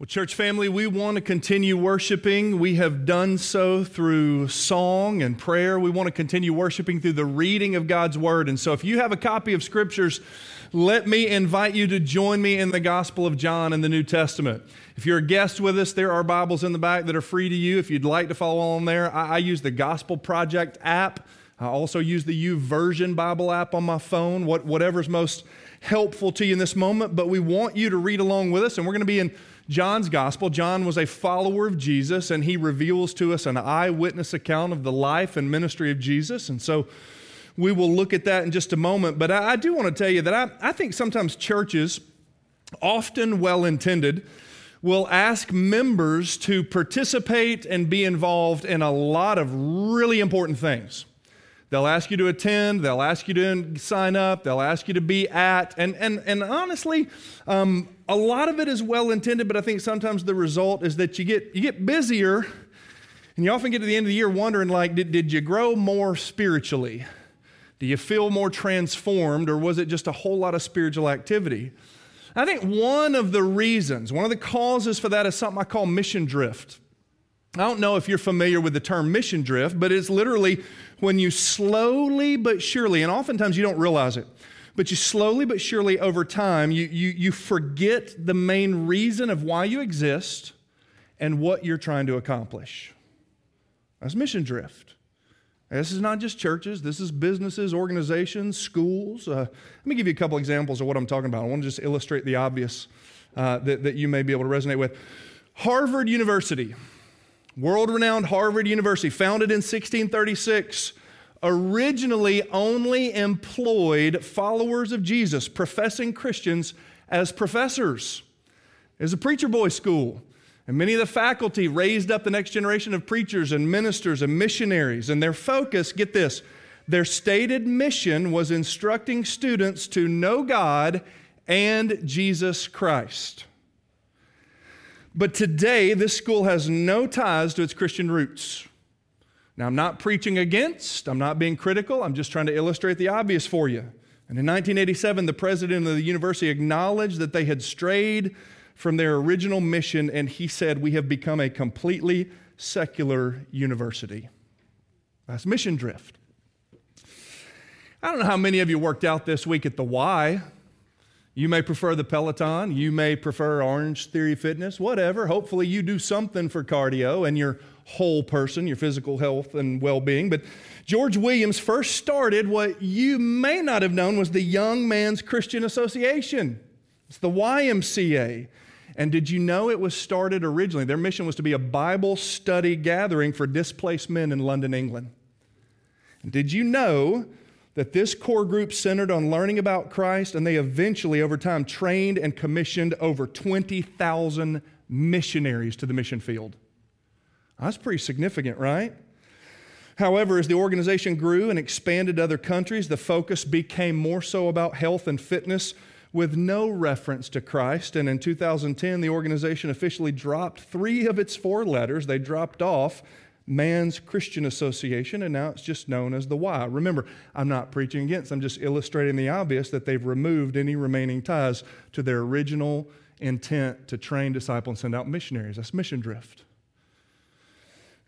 Well, church family, we want to continue worshiping. We have done so through song and prayer. We want to continue worshiping through the reading of God's Word. And so, if you have a copy of Scriptures, let me invite you to join me in the Gospel of John in the New Testament. If you're a guest with us, there are Bibles in the back that are free to you. If you'd like to follow along there, I, I use the Gospel Project app. I also use the YouVersion Bible app on my phone, what, whatever's most helpful to you in this moment. But we want you to read along with us, and we're going to be in John's gospel. John was a follower of Jesus, and he reveals to us an eyewitness account of the life and ministry of Jesus. And so we will look at that in just a moment. But I, I do want to tell you that I, I think sometimes churches, often well intended, will ask members to participate and be involved in a lot of really important things. They'll ask you to attend, they'll ask you to sign up, they'll ask you to be at. And, and, and honestly, um, a lot of it is well intended, but I think sometimes the result is that you get, you get busier and you often get to the end of the year wondering, like, did, did you grow more spiritually? Do you feel more transformed, or was it just a whole lot of spiritual activity? I think one of the reasons, one of the causes for that is something I call mission drift. I don't know if you're familiar with the term mission drift, but it's literally when you slowly but surely, and oftentimes you don't realize it, but you slowly but surely over time, you, you, you forget the main reason of why you exist and what you're trying to accomplish. That's mission drift. This is not just churches, this is businesses, organizations, schools. Uh, let me give you a couple examples of what I'm talking about. I want to just illustrate the obvious uh, that, that you may be able to resonate with. Harvard University world renowned Harvard University, founded in 1636, originally only employed followers of Jesus, professing Christians, as professors. It was a preacher boy school. And many of the faculty raised up the next generation of preachers and ministers and missionaries. And their focus, get this, their stated mission was instructing students to know God and Jesus Christ. But today, this school has no ties to its Christian roots. Now, I'm not preaching against, I'm not being critical, I'm just trying to illustrate the obvious for you. And in 1987, the president of the university acknowledged that they had strayed from their original mission, and he said, We have become a completely secular university. That's mission drift. I don't know how many of you worked out this week at the Y. You may prefer the Peloton. You may prefer Orange Theory Fitness, whatever. Hopefully, you do something for cardio and your whole person, your physical health and well being. But George Williams first started what you may not have known was the Young Man's Christian Association. It's the YMCA. And did you know it was started originally? Their mission was to be a Bible study gathering for displaced men in London, England. And did you know that this core group centered on learning about Christ, and they eventually, over time, trained and commissioned over 20,000 missionaries to the mission field. That's pretty significant, right? However, as the organization grew and expanded to other countries, the focus became more so about health and fitness with no reference to Christ. And in 2010, the organization officially dropped three of its four letters. They dropped off Man's Christian Association, and now it's just known as the Y. Remember, I'm not preaching against, I'm just illustrating the obvious that they've removed any remaining ties to their original intent to train, disciple, and send out missionaries. That's mission drift.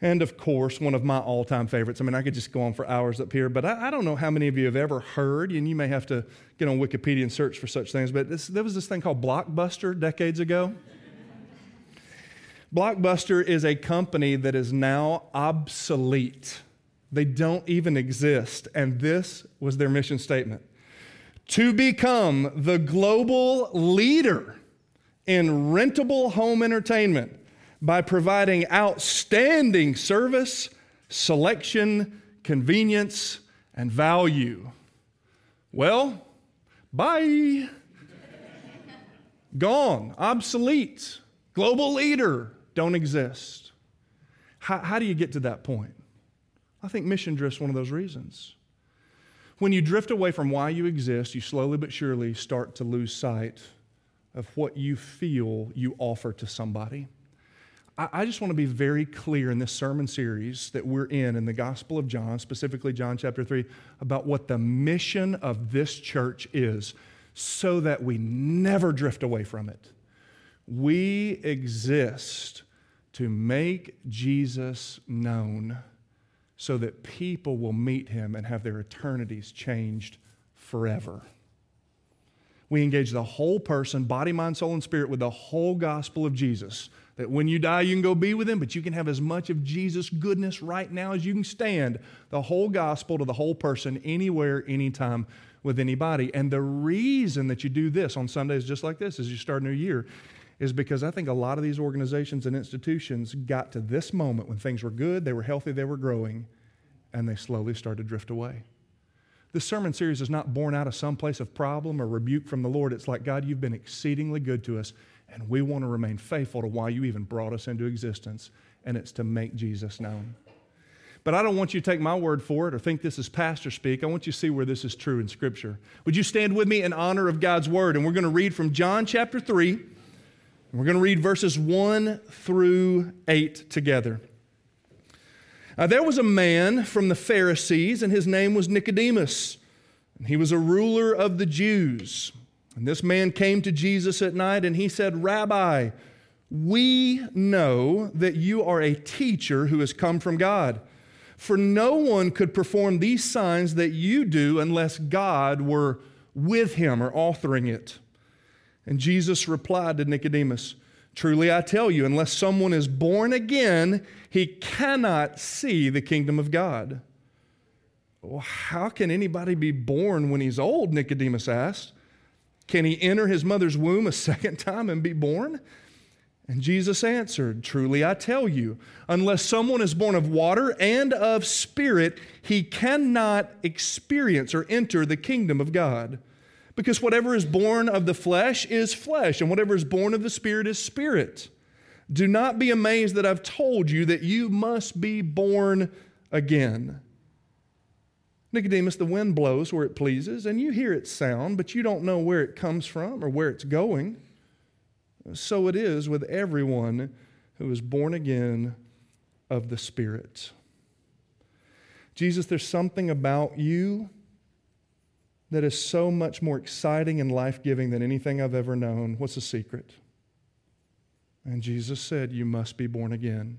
And of course, one of my all time favorites. I mean, I could just go on for hours up here, but I, I, don't know how many of you have ever heard, and you may have to get on Wikipedia and search for such things, but this, there was this thing called Blockbuster decades ago. Blockbuster is a company that is now obsolete. They don't even exist. And this was their mission statement to become the global leader in rentable home entertainment by providing outstanding service, selection, convenience, and value. Well, bye. Gone, obsolete, global leader, don't exist. How, how do you get to that point? I think mission drift's one of those reasons. When you drift away from why you exist, you slowly but surely start to lose sight of what you feel you offer to somebody. I, I just want to be very clear in this sermon series that we're in, in the Gospel of John, specifically John chapter 3, about what the mission of this church is so that we never drift away from it. We exist to make Jesus known so that people will meet him and have their eternities changed forever. We engage the whole person, body, mind, soul, and spirit, with the whole gospel of Jesus. That when you die, you can go be with him, but you can have as much of Jesus' goodness right now as you can stand. The whole gospel to the whole person, anywhere, anytime, with anybody. And the reason that you do this on Sundays just like this as you start a new year is because I think a lot of these organizations and institutions got to this moment when things were good, they were healthy, they were growing, and they slowly started to drift away. This sermon series is not born out of some place of problem or rebuke from the Lord. It's like, God, you've been exceedingly good to us, and we want to remain faithful to why you even brought us into existence, and it's to make Jesus known. But I don't want you to take my word for it or think this is pastor speak. I want you to see where this is true in Scripture. Would you stand with me in honor of God's word? And we're going to read from John chapter 3. We're going to read verses 1 through 8 together. Uh, there was a man from the Pharisees, and his name was Nicodemus. And he was a ruler of the Jews. And this man came to Jesus at night, and he said, Rabbi, we know that you are a teacher who has come from God. For no one could perform these signs that you do unless God were with him or authoring it. And Jesus replied to Nicodemus, Truly I tell you, unless someone is born again, he cannot see the kingdom of God. Well, how can anybody be born when he's old? Nicodemus asked. Can he enter his mother's womb a second time and be born? And Jesus answered, Truly I tell you, unless someone is born of water and of spirit, he cannot experience or enter the kingdom of God. Because whatever is born of the flesh is flesh, and whatever is born of the Spirit is spirit. Do not be amazed that I've told you that you must be born again. Nicodemus, the wind blows where it pleases, and you hear its sound, but you don't know where it comes from or where it's going. So it is with everyone who is born again of the Spirit. Jesus, there's something about you that is so much more exciting and life giving than anything I've ever known. What's the secret? And Jesus said, You must be born again.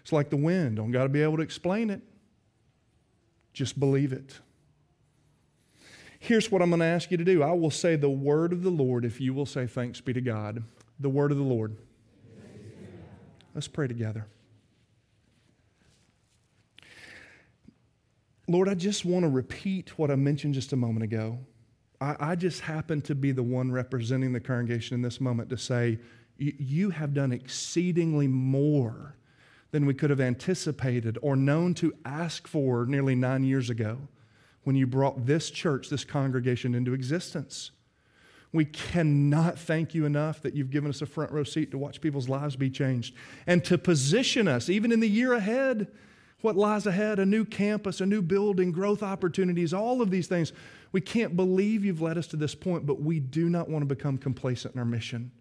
It's like the wind. Don't got to be able to explain it. Just believe it. Here's what I'm going to ask you to do I will say the word of the Lord if you will say, Thanks be to God. The word of the Lord. Let's pray together. Lord, I just want to repeat what I mentioned just a moment ago. I, I just happen to be the one representing the congregation in this moment to say, You have done exceedingly more than we could have anticipated or known to ask for nearly nine years ago when you brought this church, this congregation into existence. We cannot thank you enough that you've given us a front row seat to watch people's lives be changed and to position us, even in the year ahead, what lies ahead a new campus, a new building, growth opportunities, all of these things. We can't believe you've led us to this point, but we do not want to become complacent in our mission.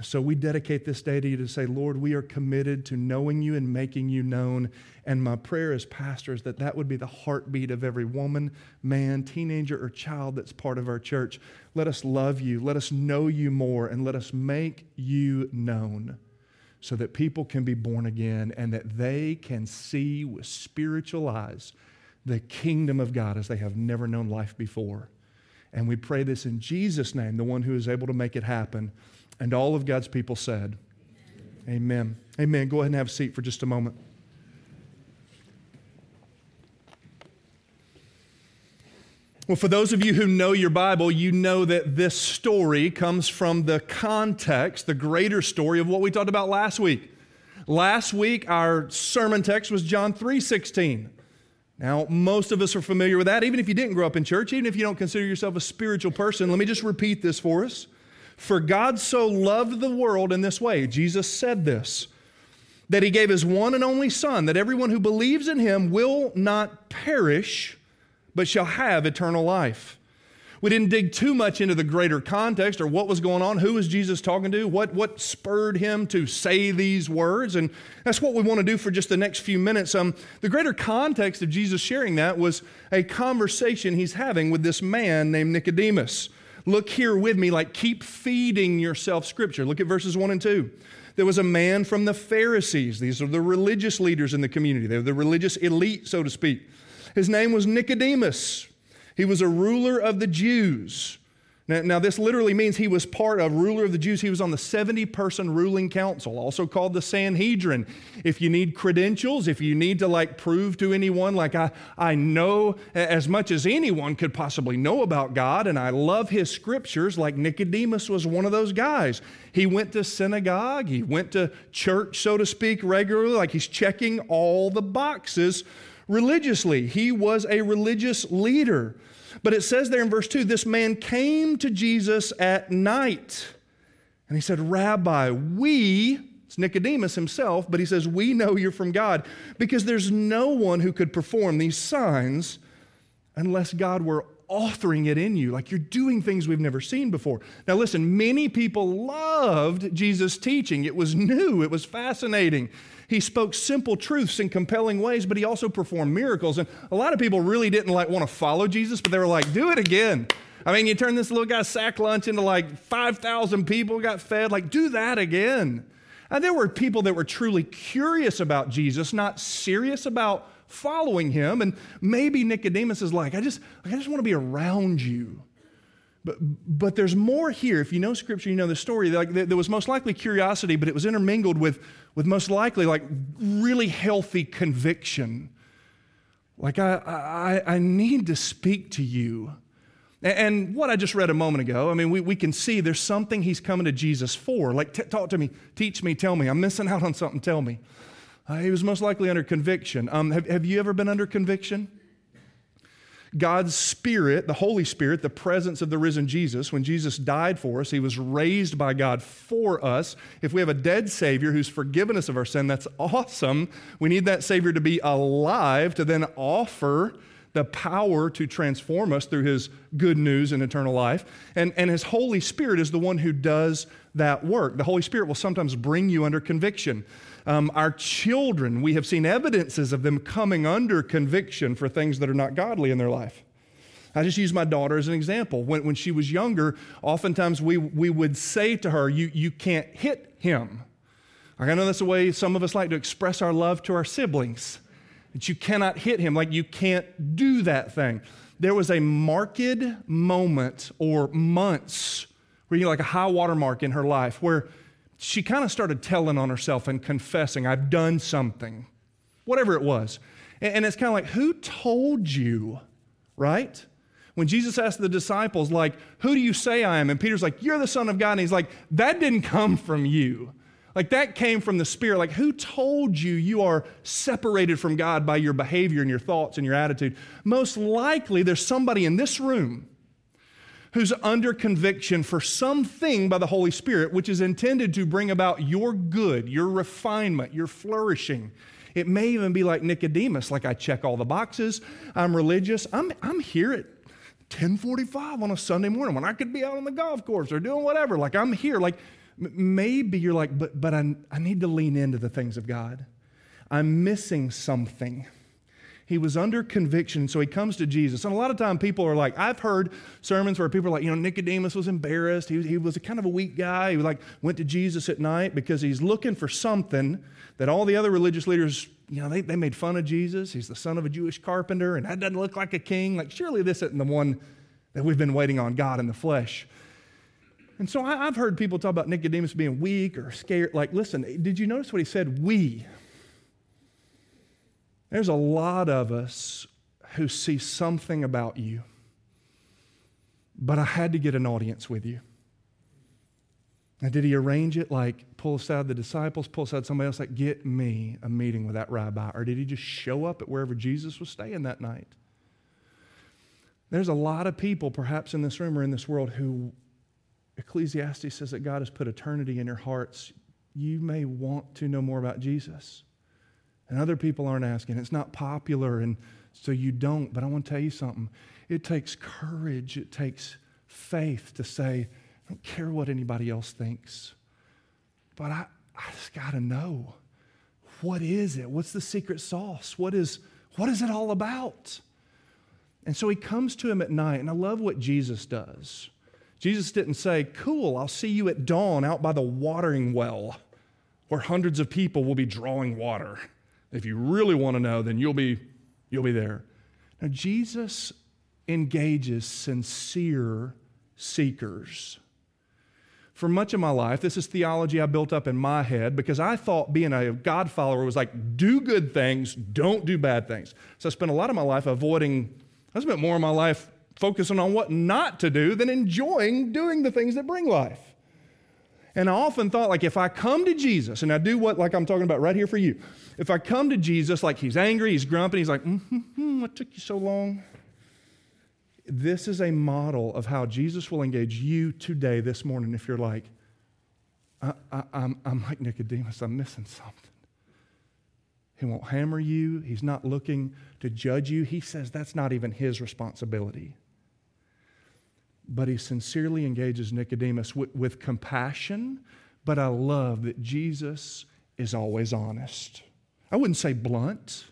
So we dedicate this day to you to say, Lord, we are committed to knowing you and making you known. And my prayer as pastor is that that would be the heartbeat of every woman, man, teenager, or child that's part of our church. Let us love you, let us know you more, and let us make you known so that people can be born again and that they can see with spiritual eyes the kingdom of God as they have never known life before. And we pray this in Jesus' name, the one who is able to make it happen. And all of God's people said, Amen. Amen. Amen. Go ahead and have a seat for just a moment. Well, for those of you who know your Bible, you know that this story comes from the context, the greater story of what we talked about last week. Last week, our sermon text was John 3:16. Now, most of us are familiar with that, even if you didn't grow up in church, even if you don't consider yourself a spiritual person. Let me just repeat this for us. For God so loved the world in this way, Jesus said this, that he gave his one and only Son, that everyone who believes in him will not perish but shall have eternal life. We didn't dig too much into the greater context or what was going on, who was Jesus talking to, what, what spurred him to say these words. And that's what we want to do for just the next few minutes. Um, the greater context of Jesus sharing that was a conversation he's having with this man named Nicodemus. Look here with me, like keep feeding yourself scripture. Look at verses 1 and 2. There was a man from the Pharisees. These are the religious leaders in the community, they're the religious elite, so to speak. His name was Nicodemus. He was a ruler of the Jews. Now, now, this literally means he was part of ruler of the Jews. He was on the 70 person ruling council, also called the Sanhedrin. If you need credentials, if you need to like prove to anyone, like I, I know as much as anyone could possibly know about God, and I love his scriptures, like Nicodemus was one of those guys. He went to synagogue, he went to church, so to speak, regularly, like he's checking all the boxes religiously. He was a religious leader. But it says there in verse 2 this man came to Jesus at night. And he said, Rabbi, we, it's Nicodemus himself, but he says, We know you're from God because there's no one who could perform these signs unless God were authoring it in you. Like you're doing things we've never seen before. Now, listen, many people loved Jesus' teaching. It was new, it was fascinating. He spoke simple truths in compelling ways, but he also performed miracles. And a lot of people really didn't like want to follow Jesus, but they were like, do it again. I mean, you turn this little guy's sack lunch into like 5,000 people got fed. Like, do that again. And there were people that were truly curious about Jesus, not serious about following him. And maybe Nicodemus is like, I just, I just want to be around you. But, but there's more here. If you know scripture, you know the story. Like, there was most likely curiosity, but it was intermingled with, with most likely like really healthy conviction. Like, I, I, I need to speak to you. And what I just read a moment ago, I mean, we, we can see there's something he's coming to Jesus for. Like, t- talk to me, teach me, tell me. I'm missing out on something, tell me. Uh, he was most likely under conviction. Um, have, have you ever been under conviction? God's Spirit, the Holy Spirit, the presence of the risen Jesus, when Jesus died for us, he was raised by God for us. If we have a dead Savior who's forgiven us of our sin, that's awesome. We need that Savior to be alive to then offer the power to transform us through his good news and eternal life. And, and his Holy Spirit is the one who does that work. The Holy Spirit will sometimes bring you under conviction. Um, our children, we have seen evidences of them coming under conviction for things that are not godly in their life. I just use my daughter as an example. When, when she was younger, oftentimes we, we would say to her, you, you can't hit him. I know that's the way some of us like to express our love to our siblings, that you cannot hit him, like you can't do that thing. There was a marked moment or months where you like a high water mark in her life where she kind of started telling on herself and confessing, I've done something, whatever it was. And, it's kind of like, who told you, right? When Jesus asked the disciples, like, who do you say I am? And Peter's like, you're the Son of God. And he's like, that didn't come from you. Like, that came from the Spirit. Like, who told you you are separated from God by your behavior and your thoughts and your attitude? Most likely, there's somebody in this room who's under conviction for something by the Holy Spirit, which is intended to bring about your good, your refinement, your flourishing. It may even be like Nicodemus, like I check all the boxes, I'm religious, I'm, I'm here at 1045 on a Sunday morning when I could be out on the golf course or doing whatever. Like I'm here. Like maybe you're like, but, but I, I need to lean into the things of God. I'm missing something. He was under conviction, so he comes to Jesus. And a lot of time people are like, I've heard sermons where people are like, you know, Nicodemus was embarrassed. He, he was a kind of a weak guy. He like went to Jesus at night because he's looking for something that all the other religious leaders, you know, they, they made fun of Jesus. He's the son of a Jewish carpenter, and that doesn't look like a king. Like, surely this isn't the one that we've been waiting on, God in the flesh. And so I, I've heard people talk about Nicodemus being weak or scared. Like, listen, did you notice what he said? We. There's a lot of us who see something about you, but I had to get an audience with you. Now, did he arrange it like pull aside the disciples, pull aside somebody else, like get me a meeting with that rabbi? Or did he just show up at wherever Jesus was staying that night? There's a lot of people, perhaps in this room or in this world, who Ecclesiastes says that God has put eternity in your hearts. You may want to know more about Jesus and other people aren't asking. It's not popular, and so you don't. But I want to tell you something. It takes courage, it takes faith to say, I don't care what anybody else thinks, but I, I just got to know what is it? What's the secret sauce? What is, what is it all about? And so he comes to him at night, and I love what Jesus does. Jesus didn't say, Cool, I'll see you at dawn out by the watering well where hundreds of people will be drawing water. If you really want to know, then you'll be, you'll be there. Now, Jesus engages sincere seekers. For much of my life, this is theology I built up in my head because I thought being a God follower was like do good things, don't do bad things. So I spent a lot of my life avoiding, I spent more of my life focusing on what not to do than enjoying doing the things that bring life. And I often thought, like, if I come to Jesus and I do what, like I'm talking about right here for you, if I come to Jesus, like he's angry, he's grumpy, he's like, mm-hmm, what took you so long? This is a model of how Jesus will engage you today, this morning, if you're like, I, am I'm like Nicodemus, I'm missing something. He won't hammer you, he's not looking to judge you. He says that's not even his responsibility but he sincerely engages Nicodemus with, with, compassion. But I love that Jesus is always honest. I wouldn't say blunt,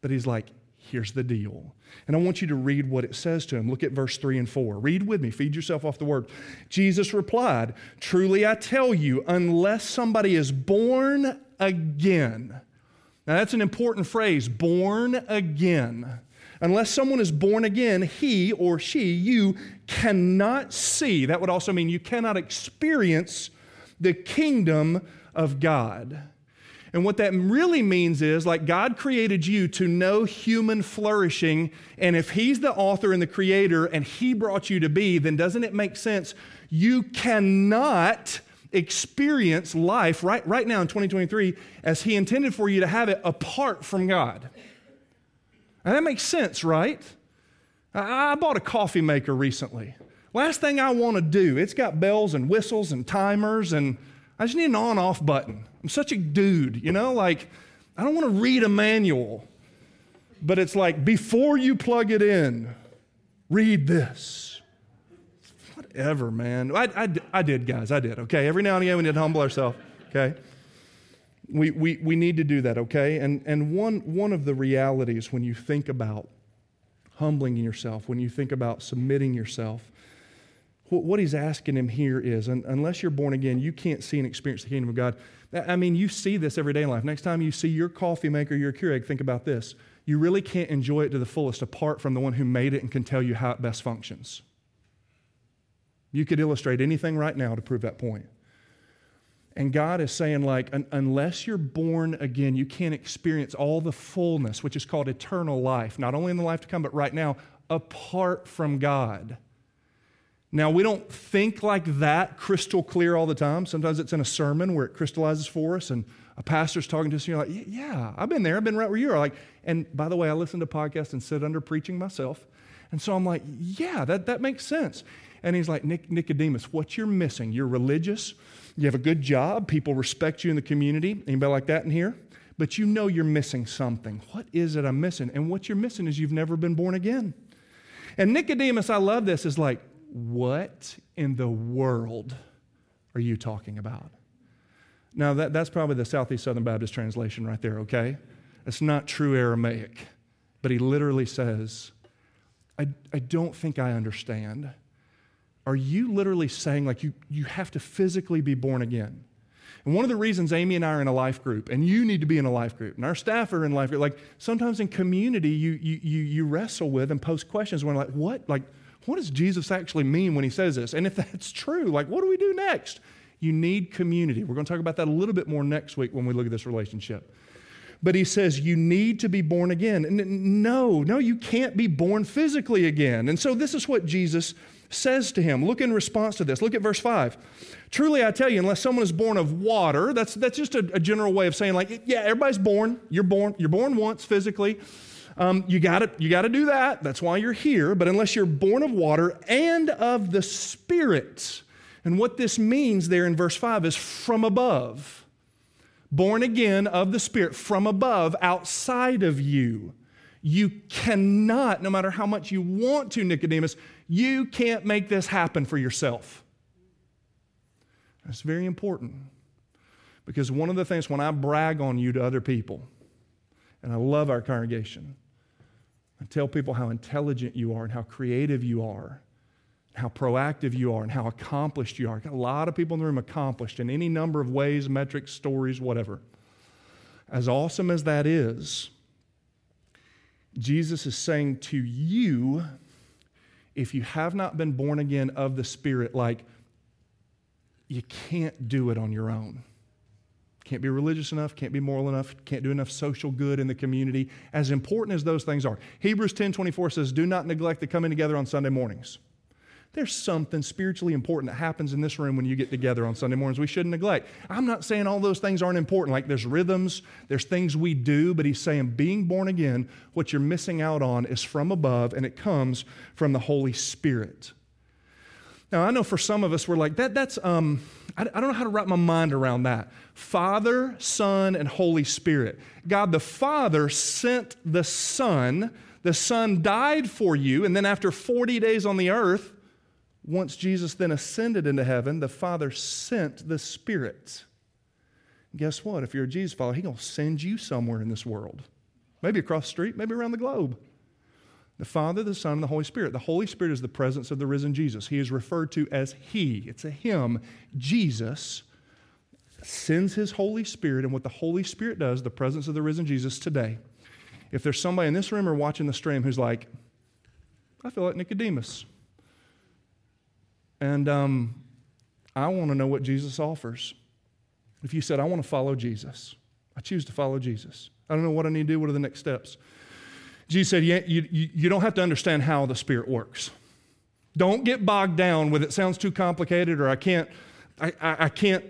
but he's like, here's the deal. And I want you to read what it says to him. Look at verse 3 and 4. Read with me, feed yourself off the word. Jesus replied, Truly I tell you, unless somebody is born again. Now that's an important phrase, born again. Unless someone is born again, he or she, you cannot see. That would also mean you cannot experience the kingdom of God. And what that really means is like God created you to know human flourishing. And if He's the author and the creator and He brought you to be, then doesn't it make sense? You cannot experience life right, right now in 2023 as He intended for you to have it apart from God. And that makes sense, right? I, bought a coffee maker recently. Last thing I want to do, it's got bells and whistles and timers, and I just need an on off button. I'm such a dude, you know, like I don't want to read a manual, but it's like before you plug it in, read this. Whatever, man. I, I, I did, guys, I did, okay? Every now and again we need to humble ourselves, okay? We, we, we need to do that, okay? And, and one, one of the realities when you think about humbling yourself, when you think about submitting yourself, what, what he's asking him here is unless you're born again, you can't see and experience the kingdom of God. I mean, you see this every day in life. Next time you see your coffee maker, your Keurig, think about this. You really can't enjoy it to the fullest apart from the one who made it and can tell you how it best functions. You could illustrate anything right now to prove that point. And God is saying, like, unless you're born again, you can't experience all the fullness, which is called eternal life, not only in the life to come, but right now, apart from God. Now, we don't think like that crystal clear all the time. Sometimes it's in a sermon where it crystallizes for us, and a pastor's talking to us, and you're like, Yeah, I've been there. I've been right where you are. Like, and by the way, I listen to podcasts and sit under preaching myself. And so I'm like, Yeah, that, that makes sense. And he's like, Nicodemus, what you're missing, you're religious you have a good job, people respect you in the community. Anybody like that in here? But you know you're missing something. What is it I'm missing? And what you're missing is you've never been born again. And Nicodemus, I love this, is like, what in the world are you talking about? Now, that, that's probably the Southeast Southern Baptist translation right there, okay? It's not true Aramaic. But he literally says, I, I don't think I understand are you literally saying like you, you have to physically be born again? And one of the reasons Amy and I are in a life group, and you need to be in a life group, and our staff are in life group, like sometimes in community you, you, you, you wrestle with and post questions when like, what? Like, what does Jesus actually mean when he says this? And if that's true, like, what do we do next? You need community. We're going to talk about that a little bit more next week when we look at this relationship. But he says, you need to be born again. And no, no, you can't be born physically again. And so this is what Jesus says to him. Look in response to this. Look at verse 5. Truly, I tell you, unless someone is born of water, that's, that's just a, a general way of saying, like, yeah, everybody's born. You're born. You're born once physically. Um, you got you to do that. That's why you're here. But unless you're born of water and of the Spirit, and what this means there in verse 5 is from above. Born again of the Spirit, from above, outside of you. You cannot, no matter how much you want to, Nicodemus, you can't make this happen for yourself. That's very important. Because one of the things when I brag on you to other people, and I love our congregation, I tell people how intelligent you are and how creative you are, how proactive you are, and how accomplished you are. A lot of people in the room accomplished in any number of ways, metrics, stories, whatever. As awesome as that is, Jesus is saying to you, if you have not been born again of the Spirit, like, you can't do it on your own. Can't be religious enough, can't be moral enough, can't do enough social good in the community. As important as those things are. Hebrews 10 24 says, Do not neglect the coming together on Sunday mornings. There's something spiritually important that happens in this room when you get together on Sunday mornings we shouldn't neglect. I'm not saying all those things aren't important, like there's rhythms, there's things we do, but he's saying being born again, what you're missing out on is from above and it comes from the Holy Spirit. Now, I know for some of us, we're like, that, that's, um, I, I don't know how to wrap my mind around that. Father, Son, and Holy Spirit. God the Father sent the Son. The Son died for you, and then after 40 days on the earth, once Jesus then ascended into heaven, the Father sent the Spirit. Guess what? If you're a Jesus follower, He's going to send you somewhere in this world. Maybe across the street, maybe around the globe. The Father, the Son, and the Holy Spirit. The Holy Spirit is the presence of the risen Jesus. He is referred to as He. It's a Him. Jesus sends His Holy Spirit, and what the Holy Spirit does, the presence of the risen Jesus today. If there's somebody in this room or watching the stream who's like, I feel like Nicodemus. And um, I want to know what Jesus offers. If you said, I want to follow Jesus, I choose to follow Jesus. I don't know what I need to do. What are the next steps? Jesus said, yeah, you, you, don't have to understand how the Spirit works. Don't get bogged down with it sounds too complicated or I can't, I, I, I can't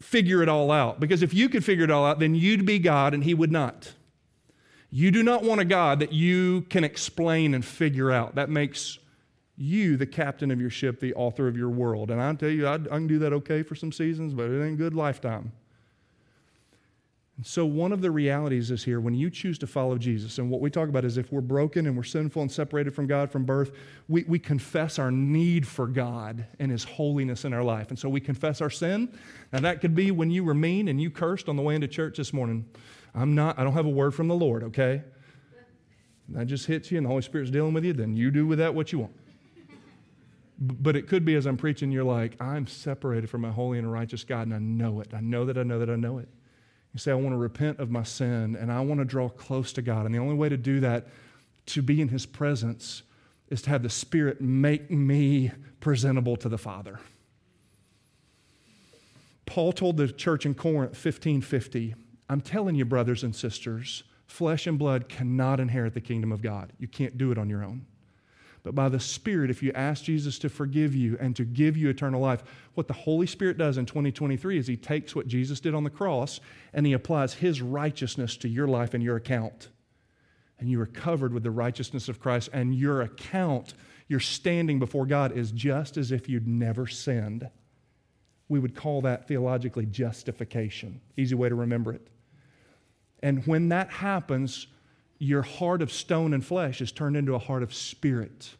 figure it all out. Because if you could figure it all out, then you'd be God and He would not. You do not want a God that you can explain and figure out. That makes you the captain of your ship, the author of your world. And I tell you, I, I can do that okay for some seasons, but it ain't good lifetime. And so, one of the realities is here when you choose to follow Jesus, and what we talk about is if we're broken and we're sinful and separated from God from birth, we, we confess our need for God and His holiness in our life. And so, we confess our sin. Now, that could be when you were mean and you cursed on the way into church this morning. I'm not, I don't have a word from the Lord, okay? That just hits you and the Holy Spirit's dealing with you, then you do with that what you want. But it could be as I'm preaching, you're like, I'm separated from my holy and righteous God, and I know it. I know that I know that I know it. You say, I want to repent of my sin, and I want to draw close to God. And the only way to do that, to be in His presence, is to have the Spirit make me presentable to the Father. Paul told the church in Corinth, 1550, I'm telling you, brothers and sisters, flesh and blood cannot inherit the kingdom of God. You can't do it on your own but by the Spirit, if you ask Jesus to forgive you and to give you eternal life, what the Holy Spirit does in 2023 is He takes what Jesus did on the cross and He applies His righteousness to your life and your account. And you are covered with the righteousness of Christ, and your account, your standing before God, is just as if you'd never sinned. We would call that theologically justification. Easy way to remember it. And when that happens, your heart of stone and flesh is turned into a heart of spirit.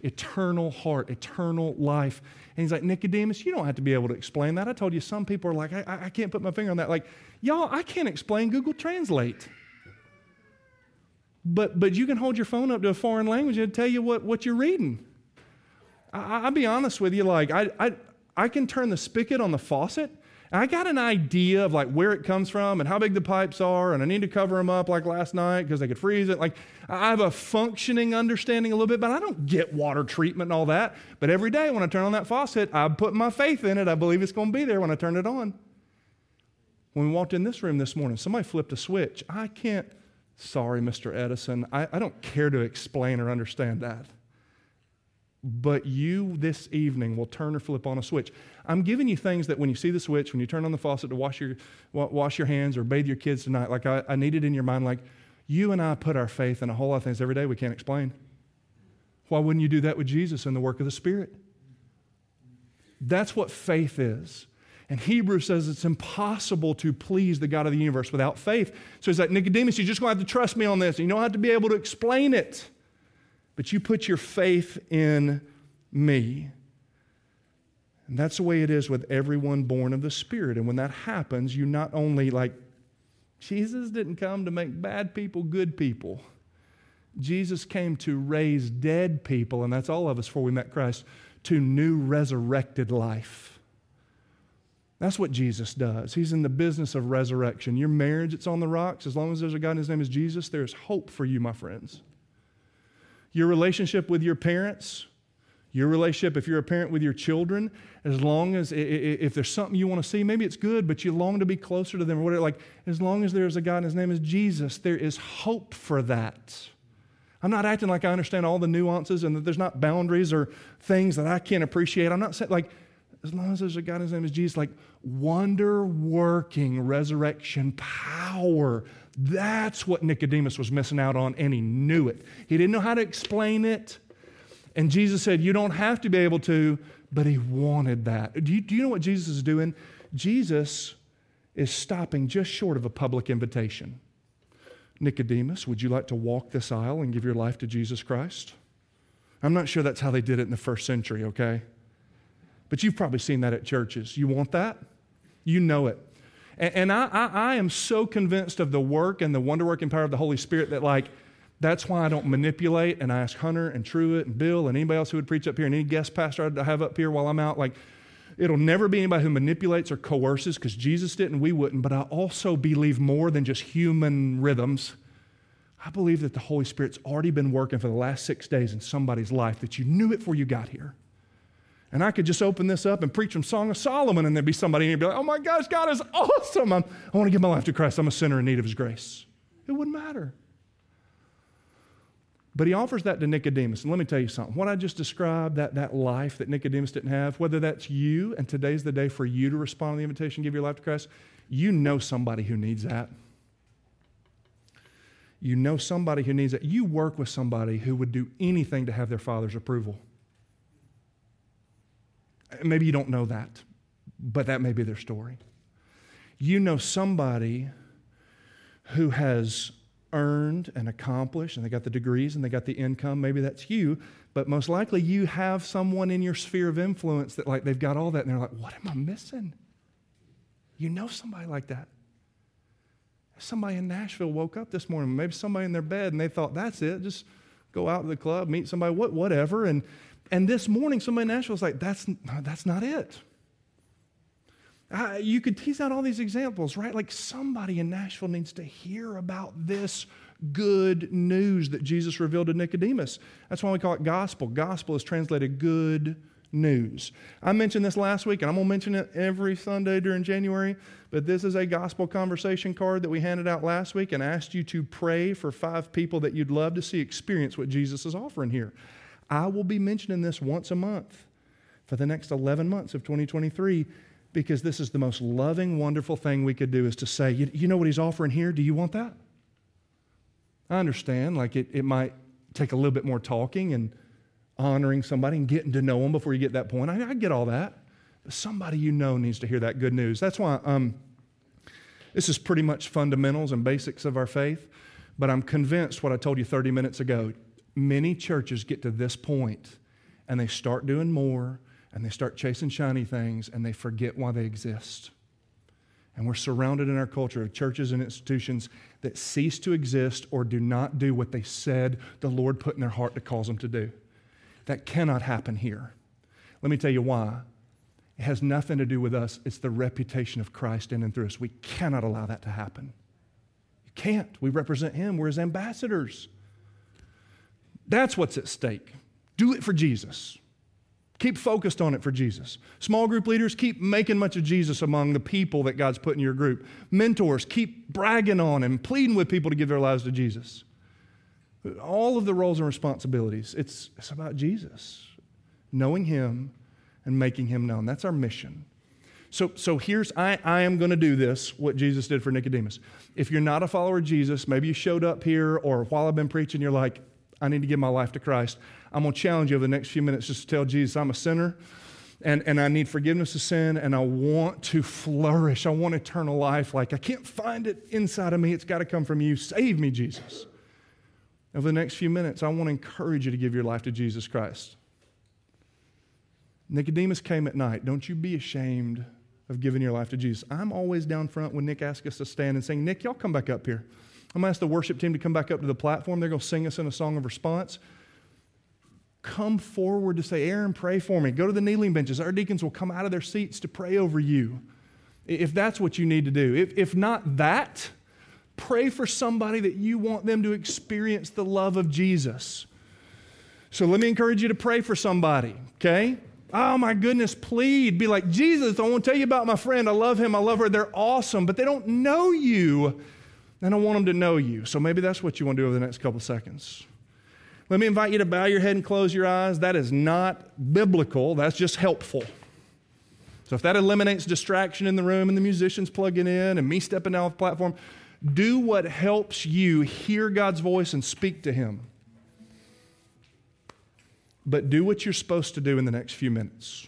Eternal heart, eternal life. And he's like, Nicodemus, you don't have to be able to explain that. I told you some people are like, I, I can't put my finger on that. Like, y'all, I can't explain Google Translate. But, but you can hold your phone up to a foreign language and tell you what, what you're reading. I, will be honest with you, like, I, I, I can turn the spigot on the faucet I got an idea of like where it comes from and how big the pipes are, and I need to cover them up like last night because they could freeze it. Like I have a functioning understanding a little bit, but I don't get water treatment and all that. But every day when I turn on that faucet, I put my faith in it. I believe it's going to be there when I turn it on. When we walked in this room this morning, somebody flipped a switch. I can't, sorry, Mr. Edison, I, I don't care to explain or understand that but you this evening will turn or flip on a switch. I'm giving you things that when you see the switch, when you turn on the faucet to wash your, wash your hands or bathe your kids tonight, like I, I need it in your mind, like you and I put our faith in a whole lot of things every day we can't explain. Why wouldn't you do that with Jesus and the work of the Spirit? That's what faith is. And Hebrews says it's impossible to please the God of the universe without faith. So he's like, Nicodemus, you're just going to have to trust me on this. You don't have to be able to explain it but you put your faith in me. And that's the way it is with everyone born of the Spirit. And when that happens, you not only like, Jesus didn't come to make bad people good people. Jesus came to raise dead people, and that's all of us before we met Christ, to new resurrected life. That's what Jesus does. He's in the business of resurrection. Your marriage, it's on the rocks. As long as there's a God and his name is Jesus, there's hope for you, my friends. Your relationship with your parents, your relationship, if you're a parent with your children, as long as, if there's something you want to see, maybe it's good, but you long to be closer to them or whatever, like, as long as there's a God and his name is Jesus, there is hope for that. I'm not acting like I understand all the nuances and that there's not boundaries or things that I can't appreciate. I'm not saying, like, as long as there's a God and his name is Jesus, like, wonder working resurrection power. That's what Nicodemus was missing out on, and he knew it. He didn't know how to explain it. And Jesus said, You don't have to be able to, but he wanted that. Do you, do you know what Jesus is doing? Jesus is stopping just short of a public invitation. Nicodemus, would you like to walk this aisle and give your life to Jesus Christ? I'm not sure that's how they did it in the first century, okay? But you've probably seen that at churches. You want that? You know it. And, and I, I, I am so convinced of the work and the wonder working power of the Holy Spirit that, like, that's why I don't manipulate and I ask Hunter and Truett and Bill and anybody else who would preach up here and any guest pastor I have up here while I'm out, like, it'll never be anybody who manipulates or coerces because Jesus didn't, we wouldn't. But I also believe more than just human rhythms. I believe that the Holy Spirit's already been working for the last six days in somebody's life that you knew it before you got here. And I could just open this up and preach from Song of Solomon, and there'd be somebody and be like, oh my gosh, God is awesome. I'm, I want to give my life to Christ. I'm a sinner in need of his grace. It wouldn't matter. But he offers that to Nicodemus. And let me tell you something. What I just described, that, that life that Nicodemus didn't have, whether that's you, and today's the day for you to respond to the invitation, give your life to Christ, you know somebody who needs that. You know somebody who needs that. You work with somebody who would do anything to have their father's approval. Maybe you don't know that, but that may be their story. You know somebody who has earned and accomplished, and they got the degrees and they got the income. Maybe that's you, but most likely you have someone in your sphere of influence that, like, they've got all that, and they're like, what am I missing? You know somebody like that. Somebody in Nashville woke up this morning, maybe somebody in their bed, and they thought, that's it, just go out to the club, meet somebody, what, whatever. And, and this morning, somebody in Nashville was like, that's, that's not it. You could tease out all these examples, right? Like somebody in Nashville needs to hear about this good news that Jesus revealed to Nicodemus. That's why we call it gospel. Gospel is translated good news. I mentioned this last week, and I'm going to mention it every Sunday during January, but this is a gospel conversation card that we handed out last week and asked you to pray for five people that you'd love to see experience what Jesus is offering here. I will be mentioning this once a month for the next 11 months of 2023 because this is the most loving, wonderful thing we could do is to say, you, you know what he's offering here? Do you want that? I understand, like it, it might take a little bit more talking and honoring somebody and getting to know them before you get that point. I, I get all that. But somebody you know needs to hear that good news. That's why um, this is pretty much fundamentals and basics of our faith. But I'm convinced what I told you 30 minutes ago. Many churches get to this point and they start doing more and they start chasing shiny things and they forget why they exist. And we're surrounded in our culture of churches and institutions that cease to exist or do not do what they said the Lord put in their heart to cause them to do. That cannot happen here. Let me tell you why. It has nothing to do with us, it's the reputation of Christ in and through us. We cannot allow that to happen. You can't. We represent Him, we're His ambassadors. That's what's at stake. Do it for Jesus. Keep focused on it for Jesus. Small group leaders, keep making much of Jesus among the people that God's put in your group. Mentors, keep bragging on and pleading with people to give their lives to Jesus. All of the roles and responsibilities, it's, it's about Jesus, knowing Him and making Him known. That's our mission. So, so here's, I, I am going to do this, what Jesus did for Nicodemus. If you're not a follower of Jesus, maybe you showed up here or while I've been preaching, you're like, I need to give my life to Christ. I'm going to challenge you over the next few minutes just to tell Jesus I'm a sinner and, and I need forgiveness of sin and I want to flourish. I want eternal life. Like I can't find it inside of me. It's got to come from you. Save me, Jesus. Over the next few minutes, I want to encourage you to give your life to Jesus Christ. Nicodemus came at night. Don't you be ashamed of giving your life to Jesus. I'm always down front when Nick asks us to stand and sing. Nick, y'all come back up here. I'm going to ask the worship team to come back up to the platform. They're going to sing us in a song of response. come forward to say, Aaron, pray for me. Go to the kneeling benches. Our deacons will come out of their seats to pray over you if that's what you need to do. If, if not that, pray for somebody that you want them to experience the love of Jesus. So let me encourage you to pray for somebody, okay? Oh my goodness, plead. Be like, Jesus, I want to tell you about my friend. I love him. I love her. They're awesome, but they don't know you. And I want them to know you. So maybe that's what you want to do over the next couple seconds. Let me invite you to bow your head and close your eyes. That is not biblical, that's just helpful. So if that eliminates distraction in the room and the musicians plugging in and me stepping down off the platform, do what helps you hear God's voice and speak to Him. But do what you're supposed to do in the next few minutes.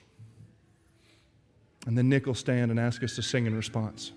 And then Nick will stand and ask us to sing in response.